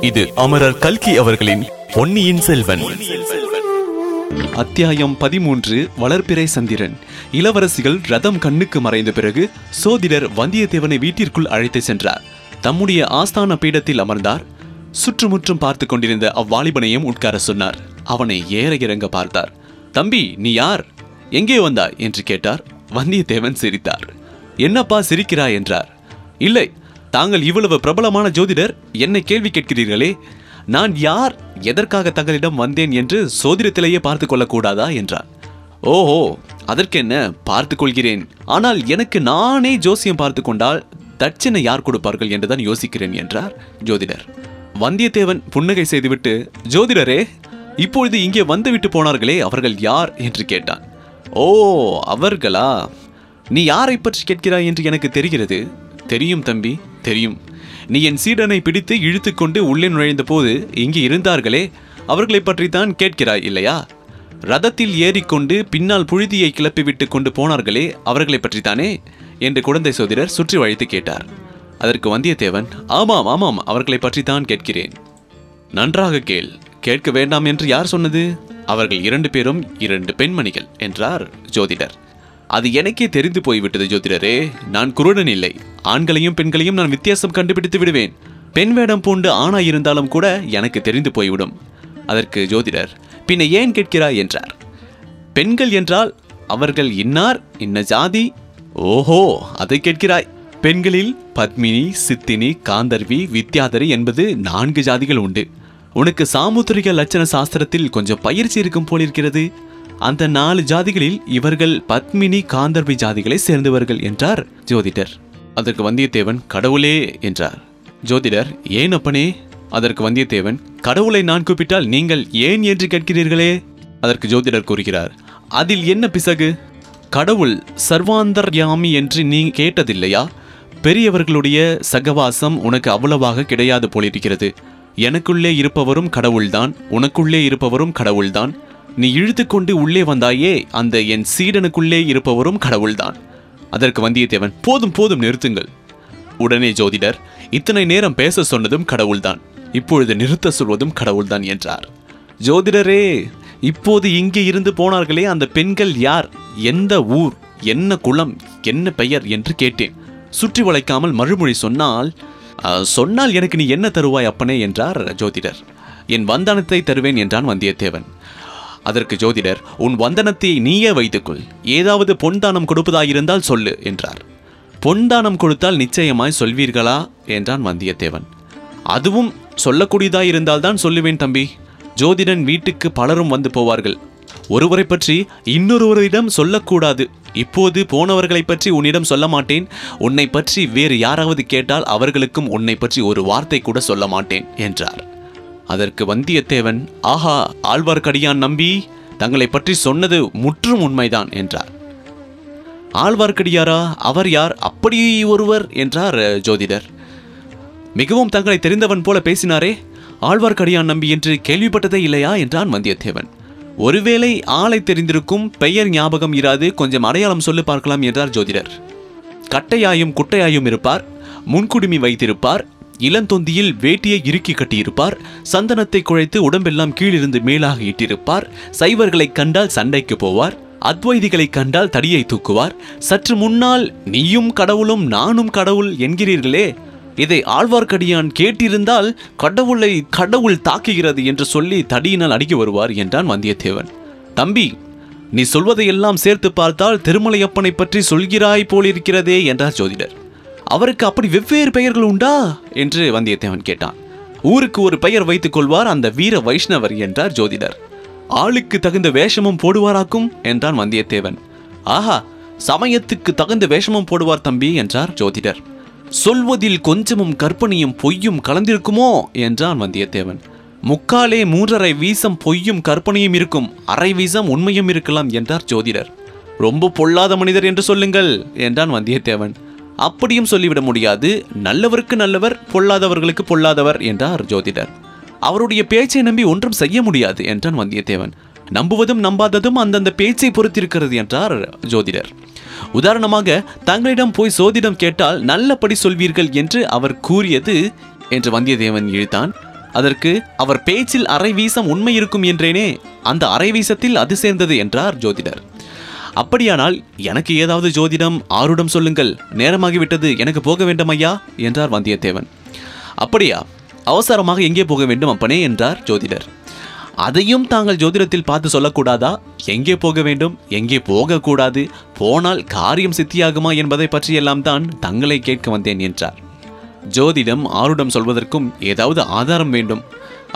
இது அமரர் கல்கி அவர்களின் பொன்னியின் செல்வன். அத்தியாயம் பதிமூன்று வளர்பிறை சந்திரன். இளவரசிகள் ரதம் கண்ணுக்கு மறைந்த பிறகு சோதிடர் வந்தியத்தேவனை வீட்டிற்குள் அழைத்து சென்றார். தம்முடைய ஆஸ்தான பீடத்தில் அமர்ந்தார். சுற்றுமுற்றும் பார்த்து கொண்டிருந்த அவ்வாலிபனையும் உட்கார சொன்னார். அவனை ஏற இறங்க பார்த்தார். தம்பி நீ யார்? எங்கே வந்தாய்? என்று கேட்டார். வந்தியத்தேவன் சிரித்தார். என்னப்பா சிரிக்கிறாய்? என்றார். இல்லை தாங்கள் இவ்வளவு பிரபலமான ஜோதிடர் என்னை கேள்வி கேட்கிறீர்களே. நான் யார் எதற்காக தங்களிடம் வந்தேன் என்று சோதிடத்திலேயே பார்த்து கொள்ளக்கூடாதா என்றார். ஓஹோ அதற்கென்ன பார்த்து கொள்கிறேன். ஆனால் எனக்கு நானே ஜோசியம் பார்த்து கொண்டால் தட்சணை யார் கொடுப்பார்கள் என்றுதான் யோசிக்கிறேன் என்றார் ஜோதிடர். வந்தியத்தேவன் புன்னகை செய்துவிட்டு ஜோதிடரே இப்பொழுது இங்கே வந்துவிட்டு போனார்களே அவர்கள் யார்? என்று கேட்டான். ஓ அவர்களா? நீ யாரை பற்றி கேட்கிறாய் என்று எனக்கு தெரிகிறது. தெரியும் தம்பி. தெரியும். நீ என் சீடனை பிடித்து இழுத்துக்கொண்டு உள்ளே நுழைந்த போது இங்கே இருந்தார்களே அவர்களை பற்றித்தான் கேட்கிறாய் இல்லையா? ரதத்தில் ஏறிக்கொண்டு பின்னால் புழுதியை கிளப்பிவிட்டு கொண்டு போனார்களே அவர்களை பற்றித்தானே? என்று குழந்தை சோதிடர் சுற்றி வழித்து கேட்டார். அதற்கு வந்தியத்தேவன் ஆமாம் ஆமாம் அவர்களை பற்றித்தான் கேட்கிறேன். நன்றாக கேள் கேட்க வேண்டாம் என்று யார் சொன்னது? அவர்கள் இரண்டு பேரும் இரண்டு பெண்மணிகள் என்றார் ஜோதிடர். அது எனக்கே தெரிந்து போய்விட்டது ஜோதிடரே நான் குருடன் இல்லை. ஆண்களையும் பெண்களையும் நான் வித்தியாசம் கண்டுபிடித்து விடுவேன். பெண் வேடம் பூண்டு ஆணாய் இருந்தாலும் கூட எனக்கு தெரிந்து போய்விடும். அதற்கு ஜோதிடர் பின்ன ஏன் கேட்கிறாய் என்றார். பெண்கள் என்றால் அவர்கள் இன்னார் இன்ன ஜாதி? ஓஹோ அதை கேட்கிறாய். பெண்களில் பத்மினி சித்தினி காந்தர்வி வித்யாதரி என்பது நான்கு ஜாதிகள் உண்டு. உனக்கு சாமுத்திரிக லட்சண சாஸ்திரத்தில் கொஞ்சம் பயிற்சி இருக்கும் போலிருக்கிறது அந்த நாலு ஜாதிகளில் இவர்கள் பத்மினி காந்தர்வி ஜாதிகளை சேர்ந்தவர்கள் என்றார் ஜோதிடர். அதற்கு வந்தியத்தேவன் கடவுளே என்றார். ஜோதிடர் ஏன் அப்பனே? அதற்கு வந்தியத்தேவன் கடவுளை நான் கூப்பிட்டால் நீங்கள் ஏன் என்று கேட்கிறீர்களே? அதற்கு ஜோதிடர் கூறுகிறார் அதில் என்ன பிசகு? கடவுள் சர்வாந்தர்யாமி என்று நீ கேட்டதில்லையா? பெரியவர்களுடைய சகவாசம் உனக்கு அவ்வளவாக கிடையாது போலிருக்கிறது. எனக்குள்ளே இருப்பவரும் கடவுள்தான் உனக்குள்ளே இருப்பவரும் கடவுள்தான். நீ இழுத்துக்கொண்டு உள்ளே வந்தாயே அந்த என் சீடனுக்குள்ளே இருப்பவரும் கடவுள்தான். அதற்கு வந்தியத்தேவன் போதும் போதும் நிறுத்துங்கள். உடனே ஜோதிடர் இத்தனை நேரம் பேச சொன்னதும் கடவுள்தான். இப்பொழுது நிறுத்த சொல்வதும் கடவுள்தான் என்றார். ஜோதிடரே இப்போது இங்கே இருந்து போனார்களே அந்த பெண்கள் யார்? எந்த ஊர்? என்ன குளம்? என்ன பெயர்? என்று கேட்டேன். சுற்றி வளைக்காமல் மறுமொழி சொன்னால் சொன்னால் எனக்கு நீ என்ன தருவாய் அப்பனே? என்றார் ஜோதிடர். என் வந்தனத்தை தருவேன் என்றான் வந்தியத்தேவன். அதற்கு ஜோதிடர் உன் வந்தனத்தை நீயே வைத்துக்கொள். ஏதாவது பொன் தானம் கொடுப்பதாயிருந்தால் சொல்லு என்றார். பொன் தானம் கொடுத்தால் நிச்சயமாய் சொல்வீர்களா? என்றான் வந்தியத்தேவன். அதுவும் சொல்லக்கூடியதாயிருந்தால் தான் சொல்லுவேன் தம்பி. ஜோதிடன் வீட்டுக்கு பலரும் வந்து போவார்கள். ஒருவரை பற்றி இன்னொருவரிடம் சொல்லக்கூடாது. இப்போது போனவர்களை பற்றி உன்னிடம் சொல்ல மாட்டேன். உன்னை பற்றி வேறு யாராவது கேட்டால் அவர்களுக்கும் உன்னை பற்றி ஒரு வார்த்தை கூட சொல்ல மாட்டேன் என்றார். அதற்கு வந்தியத்தேவன் ஆஹா ஆழ்வார்க்கடியான் நம்பி தங்களை பற்றி சொன்னது முற்றும் உண்மைதான் என்றார். ஆழ்வார்க்கடியாரா அவர் யார்? அப்படி ஒருவர் என்றார் ஜோதிடர். மிகவும் தங்களை தெரிந்தவன் போல பேசினாரே ஆழ்வார்க்கடியான் நம்பி என்று கேள்விப்பட்டதே இல்லையா? என்றான் வந்தியத்தேவன். ஒருவேளை ஆளை தெரிந்திருக்கும் பெயர் ஞாபகம் இராது கொஞ்சம் அடையாளம் சொல்லி பார்க்கலாம் என்றார் ஜோதிடர். கட்டையாயும் குட்டையாயும் இருப்பார் முன்குடுமி வைத்திருப்பார் இளந்தொந்தியில் வேட்டியை இறுக்கி கட்டியிருப்பார். சந்தனத்தை குழைத்து உடம்பெல்லாம் கீழிருந்து மேலாக இட்டிருப்பார். சைவர்களைக் கண்டால் சண்டைக்கு போவார். அத்வைதிகளைக் கண்டால் தடியை தூக்குவார். சற்று முன்னால் நீயும் கடவுளும் நானும் கடவுள் என்கிறீர்களே. இதை ஆழ்வார்க்கடியான் கேட்டிருந்தால் கடவுளை கடவுள் தாக்குகிறது என்று சொல்லி தடியினால் அடிக்க வருவார் என்றான் வந்தியத்தேவன். தம்பி நீ சொல்வதையெல்லாம் சேர்த்து பார்த்தால் திருமலையப்பனை பற்றி சொல்கிறாய் போலிருக்கிறதே என்றார் ஜோதிடர். அவருக்கு அப்படி வெவ்வேறு பெயர்கள் உண்டா? என்று வந்தியத்தேவன் கேட்டான். ஊருக்கு ஒரு பெயர் வைத்துக் கொள்வார் அந்த வீர வைஷ்ணவர் என்றார் ஜோதிடர். ஆளுக்கு தகுந்த வேஷமும் போடுவாராக்கும்? என்றான் வந்தியத்தேவன். ஆஹா சமயத்துக்கு தகுந்த வேஷமும் போடுவார் தம்பி என்றார் ஜோதிடர். சொல்வதில் கொஞ்சமும் கற்பனையும் பொய்யும் கலந்திருக்குமோ? என்றான் வந்தியத்தேவன். முக்காலே மூன்றரை வீசம் பொய்யும் கற்பனையும் இருக்கும். அரை வீசம் உண்மையும் இருக்கலாம் என்றார் ஜோதிடர். ரொம்ப பொல்லாத மனிதர் என்று சொல்லுங்கள் என்றான் வந்தியத்தேவன். அப்படியும் சொல்லிவிட முடியாது. நல்லவருக்கு நல்லவர் பொல்லாதவர்களுக்கு பொல்லாதவர் என்றார் ஜோதிடர். அவருடைய பேச்சை நம்பி ஒன்றும் செய்ய முடியாது என்றான் வந்தியத்தேவன். நம்புவதும் நம்பாததும் அந்தந்த பேச்சை பொறுத்திருக்கிறது என்றார் ஜோதிடர். உதாரணமாக தங்களிடம் போய் சோதிடம் கேட்டால் நல்லபடி சொல்வீர்கள் என்று அவர் கூறியது என்று வந்தியத்தேவன் இழுத்தான். அதற்கு அவர் பேச்சில் அரை வீசம் உண்மை இருக்கும் என்றேனே அந்த அரை வீசத்தில் அது சேர்ந்தது என்றார் ஜோதிடர். அப்படியானால் எனக்கு ஏதாவது ஜோதிடம் ஆருடம் சொல்லுங்கள். நேரமாகிவிட்டது எனக்கு போக வேண்டும் ஐயா என்றார் வந்தியத்தேவன். அப்படியா அவசரமாக எங்கே போக வேண்டும் அப்பனே என்றார் ஜோதிடர். அதையும் தாங்கள் ஜோதிடத்தில் பார்த்து சொல்லக்கூடாதா? எங்கே போக வேண்டும் எங்கே போகக்கூடாது போனால் காரியம் சித்தியாகுமா என்பதை பற்றியெல்லாம் தான் தங்களை கேட்க வந்தேன் என்றார். ஜோதிடம் ஆருடம் சொல்வதற்கும் ஏதாவது ஆதாரம் வேண்டும்.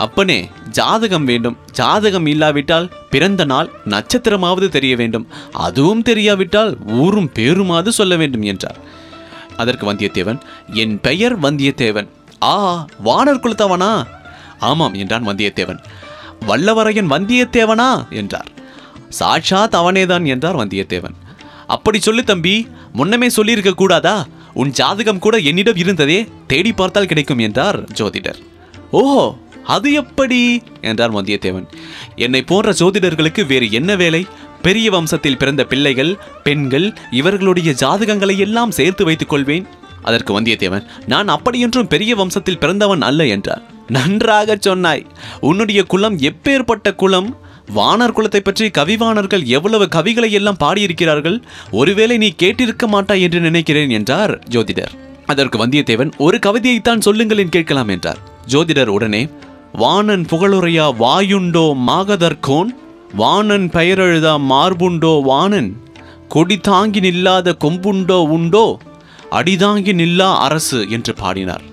அப்பனே ஜாதகம் வேண்டும். ஜாதகம் இல்லாவிட்டால் பிறந்த நாள் நட்சத்திரமாவது தெரிய வேண்டும். அதுவும் தெரியாவிட்டால் ஊரும் பேருமாவது சொல்ல வேண்டும் என்றார். அதற்கு வந்தியத்தேவன் என் பெயர் வந்தியத்தேவன். ஆ வானர் குலத்தவனா? ஆமாம் என்றான் வந்தியத்தேவன். வல்லவரையன் வந்தியத்தேவனா? என்றார். சாட்சாத் அவனேதான் என்றார் வந்தியத்தேவன். அப்படி சொல்லு தம்பி முன்னமே சொல்லியிருக்க கூடாதா? உன் ஜாதகம் கூட என்னிடம் இருந்ததே தேடி பார்த்தால் கிடைக்கும் என்றார் ஜோதிடர். ஓஹோ அது எப்படி? என்றார் வந்தியத்தேவன் என்னை போன்ற ஜோதிடர்களுக்கு வேறு என்ன வேலை? பெரிய வம்சத்தில் பிறந்த பிள்ளைகள் பெண்கள் இவர்களுடைய ஜாதகங்களை எல்லாம் சேர்த்து வைத்துக் கொள்வேன். அதற்கு வந்தியத்தேவன் நான் அப்படியென்றும் பெரிய வம்சத்தில் பிறந்தவன் அல்ல என்றார். நன்றாகச் சொன்னாய். உன்னுடைய குலம் எப்பேற்பட்ட குலம்? வானர் குலத்தை பற்றி கவிவாணர்கள் எவ்வளவு கவிகளை எல்லாம் பாடியிருக்கிறார்கள்? ஒருவேளை நீ கேட்டிருக்க மாட்டாய் என்று நினைக்கிறேன் என்றார் ஜோதிடர். அதற்கு வந்தியத்தேவன் ஒரு கவிதையைத்தான் சொல்லுங்கள் கேட்கலாம் என்றார். ஜோதிடர் உடனே வானன் புகழுரையா வாயுண்டோ மாகதர்கோன் வாணன் பெயரெழுதா மார்புண்டோ வாணன் கொடி தாங்கி நில்லாத கொம்புண்டோ உண்டோ? அடிதாங்கி நில்லா அரசு என்று பாடினார்.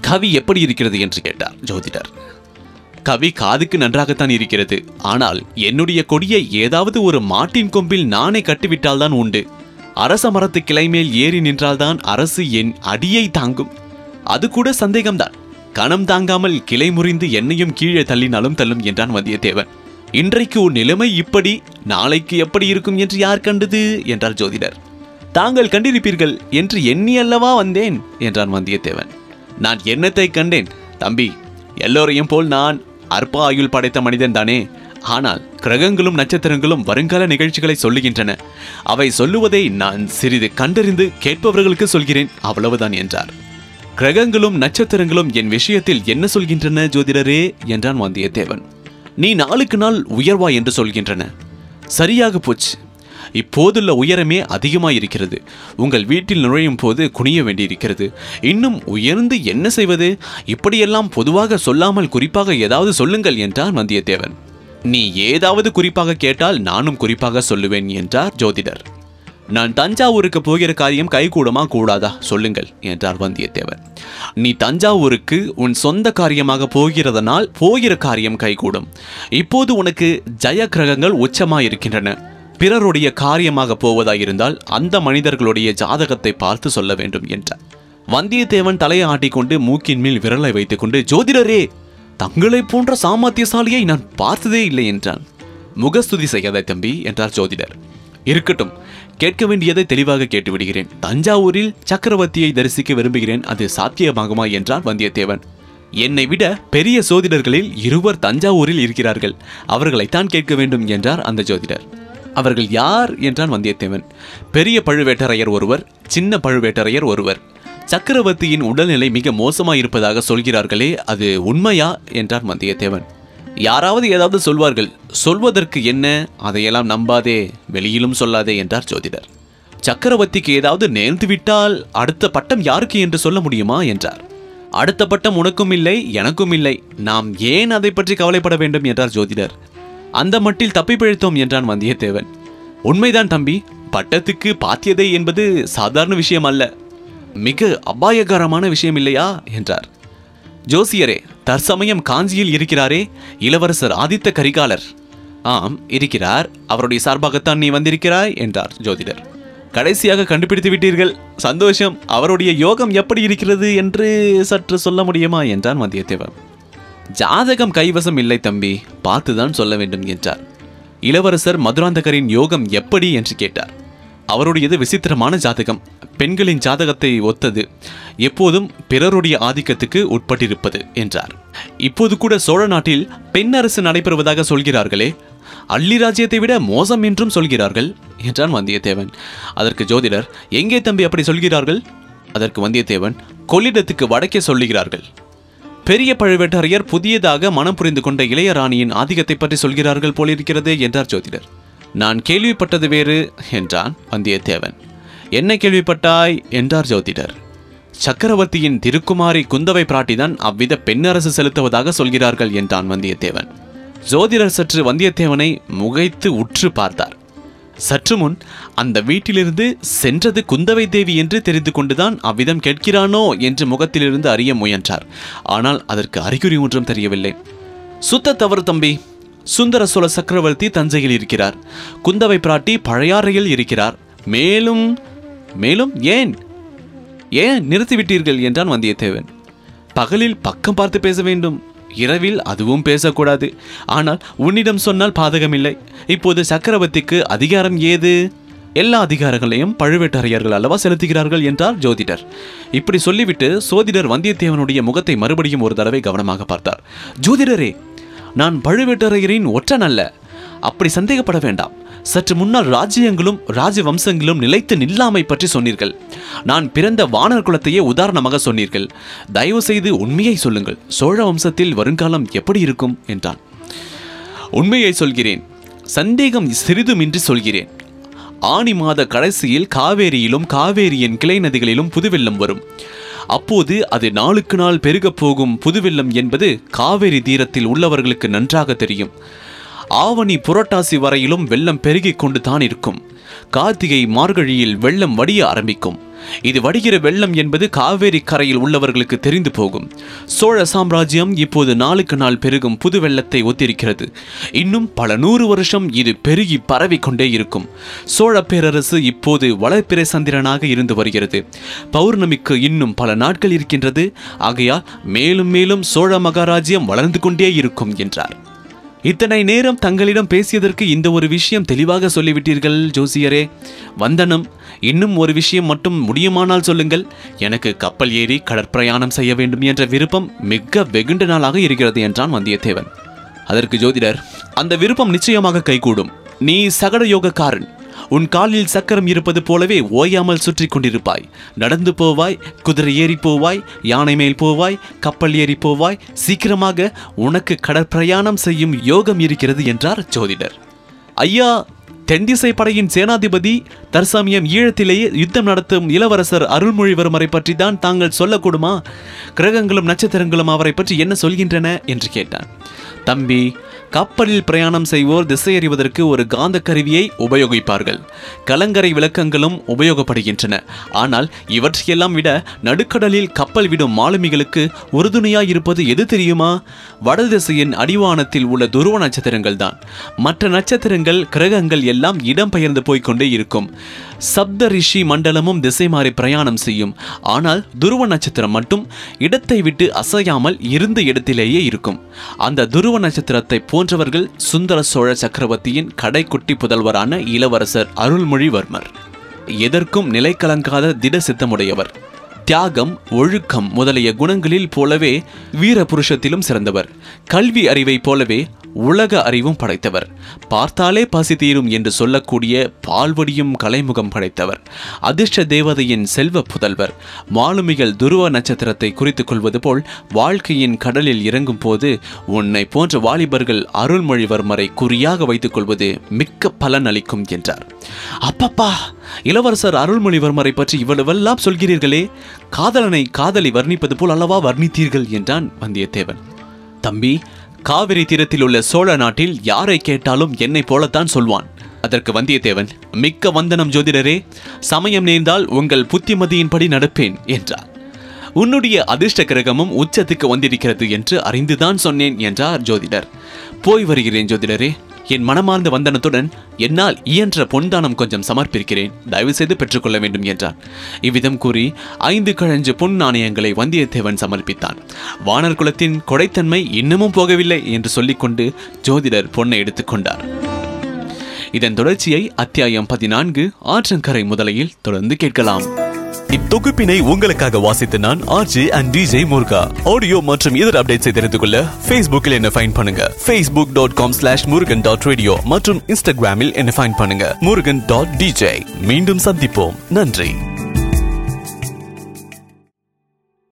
கவி எப்படி இருக்கிறது என்று கேட்டார் ஜோதிடர். கவி காதுக்கு நன்றாகத்தான் இருக்கிறது. ஆனால் என்னுடைய கொடியை ஏதாவது ஒரு மாட்டின் கொம்பில் நானே கட்டிவிட்டால்தான் உண்டு. அரச மரத்து கிளை மேல் ஏறி நின்றால்தான் அரசு என் அடியை தாங்கும். அது கூட சந்தேகம்தான். கணம் தாங்காமல் கிளை முறிந்து என்னையும் கீழே தள்ளினாலும் தள்ளும் என்றான் வந்தியத்தேவன் இன்றைக்கு உன் நிலைமை இப்படி நாளைக்கு எப்படி இருக்கும் என்று யார் கண்டது? என்றார் ஜோதிடர். தாங்கள் கண்டிருப்பீர்கள் என்று எண்ணி அல்லவா வந்தேன்? என்றான் வந்தியத்தேவன் நான் எண்ணத்தை கண்டேன்? தம்பி எல்லோரையும் போல் நான் அற்ப ஆயுள் படைத்த மனிதன் தானே. ஆனால் கிரகங்களும் நட்சத்திரங்களும் வருங்கால நிகழ்ச்சிகளை சொல்லுகின்றன. அவை சொல்லுவதை நான் சிறிது கண்டறிந்து கேட்பவர்களுக்கு சொல்கிறேன் அவ்வளவுதான் என்றார். கிரகங்களும் நட்சத்திரங்களும் என் விஷயத்தில் என்ன சொல்கின்றன ஜோதிடரே என்றான் வந்தியத்தேவன் நீ நாளுக்கு நாள் உயர்வா என்று சொல்கின்றன. சரியாக போச்சு. இப்போதுள்ள உயரமே அதிகமாயிருக்கிறது. உங்கள் வீட்டில் நுழையும் போது குனிய வேண்டியிருக்கிறது. இன்னும் உயர்ந்து என்ன செய்வது? இப்படியெல்லாம் பொதுவாக சொல்லாமல் குறிப்பாக ஏதாவது சொல்லுங்கள் என்றான் வந்தியத்தேவன். நீ ஏதாவது குறிப்பாக கேட்டால் நானும் குறிப்பாக சொல்லுவேன் என்றார் ஜோதிடர். நான் தஞ்சாவூருக்கு போகிற காரியம் கைகூடுமா கூடாதா? சொல்லுங்கள் என்றார் வந்தியத்தேவன். நீ தஞ்சாவூருக்கு உன் சொந்த காரியமாக போகிறதனால் போகிற காரியம் கைகூடும். இப்போது உனக்கு ஜெய கிரகங்கள் உச்சமாயிருக்கின்றன. பிறருடைய காரியமாக போவதாயிருந்தால் அந்த மனிதர்களுடைய ஜாதகத்தை பார்த்து சொல்ல வேண்டும் என்றார் வந்தியத்தேவன் தலையை ஆட்டிக்கொண்டு மூக்கின் மேல் விரலை வைத்துக்கொண்டு ஜோதிடரே தங்களைப் போன்ற சாமர்த்தியசாலியை நான் பார்த்ததே இல்லை என்றான். முகஸ்துதி செய்யாத தம்பி என்றார் ஜோதிடர். இருக்கட்டும் கேட்க வேண்டியதை தெளிவாக கேட்டுவிடுகிறேன். தஞ்சாவூரில் சக்கரவர்த்தியை தரிசிக்க விரும்புகிறேன். அது சாத்தியமாகுமா என்றான் வந்தியத்தேவன். என்னை விட பெரிய சோதிடர்களில் இருவர் தஞ்சாவூரில் இருக்கிறார்கள். அவர்களைத்தான் கேட்க வேண்டும் என்றார் அந்த ஜோதிடர். அவர்கள் யார் என்றான் வந்தியத்தேவன். பெரிய பழுவேட்டரையர் ஒருவர் சின்ன பழுவேட்டரையர் ஒருவர். சக்கரவர்த்தியின் உடல்நிலை மிக மோசமாயிருப்பதாக சொல்கிறார்களே அது உண்மையா? என்றான் வந்தியத்தேவன். யாராவது ஏதாவது சொல்வார்கள் சொல்வதற்கு என்ன? அதையெல்லாம் நம்பாதே வெளியிலும் சொல்லாதே என்றார் ஜோதிடர். சக்கரவர்த்திக்கு ஏதாவது நேர்ந்து விட்டால் அடுத்த பட்டம் யாருக்கு என்று சொல்ல முடியுமா என்றார். அடுத்த பட்டம் உனக்கும் இல்லை எனக்கும் இல்லை நாம் ஏன் அதை பற்றி கவலைப்பட வேண்டும் என்றார் ஜோதிடர். அந்த மட்டில் தப்பி பிழைத்தோம் என்றான் வந்தியத்தேவன். உண்மைதான் தம்பி பட்டத்துக்கு பாத்தியதை என்பது சாதாரண விஷயம் அல்ல. மிக அபாயகரமான விஷயம் இல்லையா? என்றார். ஜோசியரே தற்சமயம் காஞ்சியில் இருக்கிறாரே இளவரசர் ஆதித்த கரிகாலர். ஆம் இருக்கிறார். அவருடைய சார்பாகத்தான் நீ வந்திருக்கிறாய் என்றார் ஜோதிடர். கடைசியாக கண்டுபிடித்து விட்டீர்கள். சந்தோஷம். அவருடைய யோகம் எப்படி இருக்கிறது என்று சற்று சொல்ல முடியுமா என்றான் வந்தியத்தேவன் ஜாதகம் கைவசம் இல்லை தம்பி. பார்த்துதான் சொல்ல வேண்டும் என்றார். இளவரசர் மதுராந்தகரின் யோகம் எப்படி என்று கேட்டார். அவருடையது விசித்திரமான ஜாதகம். பெண்களின் ஜாதகத்தை ஒத்தது எப்போதும் பிறருடைய ஆதிக்கத்துக்கு உட்பட்டிருப்பது என்றார். இப்போது கூட சோழ நாட்டில் பெண் அரசு நடைபெறுவதாக சொல்கிறார்களே அள்ளி ராஜ்யத்தை விட மோசம் என்றும் சொல்கிறார்கள் என்றான் வந்தியத்தேவன். அதற்கு ஜோதிடர் எங்கே தம்பி அப்படி சொல்கிறார்கள்? அதற்கு வந்தியத்தேவன் கொள்ளிடத்துக்கு வடக்கே சொல்லுகிறார்கள். பெரிய பழுவேட்டரையர் புதியதாக மனம் புரிந்து கொண்ட இளையராணியின் ஆதிக்கத்தை பற்றி சொல்கிறார்கள் போலிருக்கிறது என்றார் ஜோதிடர். நான் கேள்விப்பட்டது வேறு என்றான் வந்தியத்தேவன். என்ன கேள்விப்பட்டாய்? என்றார் ஜோதிடர். சக்கரவர்த்தியின் திருக்குமாரி குந்தவை பிராட்டிதான் அவ்வித பெண்ணரசு செலுத்துவதாக சொல்கிறார்கள் என்றான் வந்தியத்தேவன். ஜோதிடர் சற்று வந்தியத்தேவனை முகைத்து உற்று பார்த்தார். சற்று முன் அந்த வீட்டிலிருந்து சென்றது குந்தவை தேவி என்று தெரிந்து கொண்டுதான் அவ்விதம் கேட்கிறானோ என்று முகத்திலிருந்து அறிய முயன்றார். ஆனால் அதற்கு அறிகுறி ஒன்றும் தெரியவில்லை. சுத்த தவறு தம்பி சுந்தர சோழ சக்கரவர்த்தி தஞ்சையில் இருக்கிறார். குந்தவை பிராட்டி பழையாறையில் இருக்கிறார். மேலும் மேலும் ஏன்? ஏன் நிறுத்திவிட்டீர்கள் என்றான் வந்தியத்தேவன். பகலில் பக்கம் பார்த்து பேச வேண்டும். இரவில் அதுவும் பேசக்கூடாது. ஆனால் உன்னிடம் சொன்னால் பாதகமில்லை. இப்போது சக்கரவர்த்திக்கு அதிகாரம் ஏது? எல்லா அதிகாரங்களையும் பழுவேட்டரையர்கள் அல்லவா செலுத்துகிறார்கள் என்றார் ஜோதிடர். இப்படி சொல்லிவிட்டு சோதிடர் வந்தியத்தேவனுடைய முகத்தை மறுபடியும் ஒரு தடவை கவனமாக பார்த்தார். ஜோதிடரே நான் பழுவேட்டரையரின் ஒற்றன் அல்ல அப்படி சந்தேகப்பட வேண்டாம். சற்று முன்னால் ராஜ்யங்களும் ராஜவம்சங்களும் நிலைத்து நில்லாமை பற்றி சொன்னீர்கள். நான் பிறந்த வானர் குலத்தையே உதாரணமாக சொன்னீர்கள். தயவு செய்து உண்மையை சொல்லுங்கள். சோழ வம்சத்தில் வருங்காலம் எப்படி இருக்கும்? என்றான். உண்மையை சொல்கிறேன். சந்தேகம் சிறிதுமின்றி சொல்கிறேன். ஆனி மாத கடைசியில் காவேரியிலும் காவேரியின் கிளை நதிகளிலும் புதுவெள்ளம் வரும். அப்போது அது நாளுக்கு நாள் பெருகப் போகும் புதுவெள்ளம் என்பது காவேரி தீரத்தில் உள்ளவர்களுக்கு நன்றாக தெரியும். ஆவணி புரட்டாசி வரையிலும் வெள்ளம் பெருகிக் கொண்டு தான் இருக்கும். கார்த்திகை மார்கழியில் வெள்ளம் வடிய ஆரம்பிக்கும். இது வடிகிற வெள்ளம் என்பது காவேரி கரையில் உள்ளவர்களுக்கு தெரிந்து போகும். சோழ சாம்ராஜ்யம் இப்போது நாளுக்கு நாள் பெருகும் புது வெள்ளத்தை ஒத்திருக்கிறது. இன்னும் பல நூறு வருஷம் இது பெருகி பரவிக் கொண்டே இருக்கும். சோழ பேரரசு இப்போது வளர்ப்பிறை சந்திரனாக இருந்து வருகிறது. பௌர்ணமிக்கு இன்னும் பல நாட்கள் இருக்கின்றது. ஆகையால் மேலும் மேலும் சோழ மகாராஜ்யம் வளர்ந்து கொண்டே இருக்கும் என்றார். இத்தனை நேரம் தங்களிடம் பேசியதற்கு இந்த ஒரு விஷயம் தெளிவாக சொல்லிவிட்டீர்கள் ஜோசியரே. வந்தனம் இன்னும் ஒரு விஷயம் மட்டும் முடியுமானால் சொல்லுங்கள். எனக்கு கப்பல் ஏறி கடற்பிரயாணம் செய்ய வேண்டும் என்ற விருப்பம் மிக வெகுண்ட நாளாக இருக்கிறது என்றான் வந்தியத்தேவன். அதற்கு ஜோதிடர் அந்த விருப்பம் நிச்சயமாக கைகூடும். நீ சகட யோகக்காரன். உன் காலில் சக்கரம் இருப்பது போலவே ஓயாமல் சுற்றி கொண்டிருப்பாய். நடந்து போவாய் குதிரை ஏறி போவாய் யானை மேல் போவாய் கப்பல் ஏறி போவாய் சீக்கிரமாக உனக்கு கடற்பிரயாணம் செய்யும் யோகம் இருக்கிறது என்றார் ஜோதிடர். ஐயா தென்திசை படையின் சேனாதிபதி தற்சமயம் ஈழத்திலேயே யுத்தம் நடத்தும் இளவரசர் அருள்மொழிவர்மரை பற்றி தான் தாங்கள் சொல்லக்கூடுமா? கிரகங்களும் நட்சத்திரங்களும் அவரை பற்றி என்ன சொல்கின்றன? என்று கேட்டான். தம்பி கப்பலில் பிரயாணம் செய்வோர் திசையறிவதற்கு ஒரு காந்த கருவியை உபயோகிப்பார்கள். கலங்கரை விளக்கங்களும் உபயோகப்படுகின்றன. ஆனால் இவற்றையெல்லாம் விட நடுக்கடலில் கப்பல் விடும் மாலுமிகளுக்கு உறுதுணையாய் இருப்பது எது தெரியுமா? வடதிசையின் அடிவானத்தில் உள்ள துருவ நட்சத்திரங்கள் தான் மற்ற நட்சத்திரங்கள் கிரகங்கள் எல்லாம் இடம்பெயர்ந்து போய்கொண்டே இருக்கும். சப்த ரிஷி மண்டலமும் திசை மாறி பிரயாணம் செய்யும். ஆனால் துருவ நட்சத்திரம் மட்டும் இடத்தை விட்டு அசையாமல் இருந்த இடத்திலேயே இருக்கும். அந்த துருவ நட்சத்திரத்தை போன்றவர்கள் சுந்தர சோழ சக்கரவர்த்தியின் கடைக்குட்டி புதல்வரான இளவரசர் அருள்மொழிவர்மர். எதற்கும் நிலை கலங்காத திட சித்தமுடையவர். தியாகம் ஒழுக்கம் முதலிய குணங்களில் போலவே வீர புருஷத்திலும் சிறந்தவர். கல்வி அறிவைப் போலவே உலக அறிவும் படைத்தவர். பார்த்தாலே பசி தீரும் என்று சொல்லக்கூடிய பால்வடியும் கலைமுகம் படைத்தவர். அதிர்ஷ்ட தேவதையின் செல்வ புதல்வர். மாலுமிகள் துருவ நட்சத்திரத்தை குறித்துக் கொள்வது போல் வாழ்க்கையின் கடலில் இறங்கும் போது உன்னை போன்ற வாலிபர்கள் அருள்மொழிவர்மரை குறியாக வைத்துக் கொள்வது மிக்க பலன் அளிக்கும் என்றார். அப்பப்பா இளவரசர் அருள்மொழிவர்மரை பற்றி இவ்வளவெல்லாம் சொல்கிறீர்களே. காதலனை காதலி வர்ணிப்பது போல் அல்லவா வர்ணித்தீர்கள் என்றான் வந்தியத்தேவன். தம்பி காவிரி தீரத்தில் உள்ள சோழ நாட்டில் யாரை கேட்டாலும் என்னை போலத்தான் சொல்வான். அதற்கு வந்தியத்தேவன் மிக்க வந்தனம் ஜோதிடரே சமயம் நேர்ந்தால் உங்கள் புத்திமதியின்படி நடப்பேன் என்றார். உன்னுடைய அதிர்ஷ்ட கிரகமும் உச்சத்துக்கு வந்திருக்கிறது என்று அறிந்துதான் சொன்னேன் என்றார் ஜோதிடர். போய் வருகிறேன் ஜோதிடரே என் மனமார்ந்த வந்தனத்துடன் என்னால் இயன்ற பொன்தானம் கொஞ்சம் சமர்ப்பிக்கிறேன். தயவு செய்து பெற்றுக்கொள்ள வேண்டும் என்றான். இவ்விதம் கூறி ஐந்து கழஞ்சு பொன் நாணயங்களை வந்தியத்தேவன் சமர்ப்பித்தான். வானர் குலத்தின் கொடைத்தன்மை இன்னமும் போகவில்லை என்று சொல்லிக்கொண்டு ஜோதிடர் பொன்னை எடுத்துக்கொண்டார் இதன் தொடர்ச்சியை அத்தியாயம் பதினான்கு ஆற்றங்கரை முதலையில் தொடர்ந்து கேட்கலாம். இத்தொகுப்பினை உங்களுக்காக வாசித்து நான் RJ and DJ Muruga. Audio மற்றும் இதர் அப்டேட்ஸை தெரிந்து கொள்ள ஃபேஸ்புக்கில் என்ன ஃபைன் பண்ணுங்க. Facebook dot com slash Murugan dot radio மற்றும் இன்ஸ்டாகிராமில் என்ன ஃபைன் பண்ணுங்க. முருகன் டாட் டிஜே மீண்டும் சந்திப்போம். நன்றி.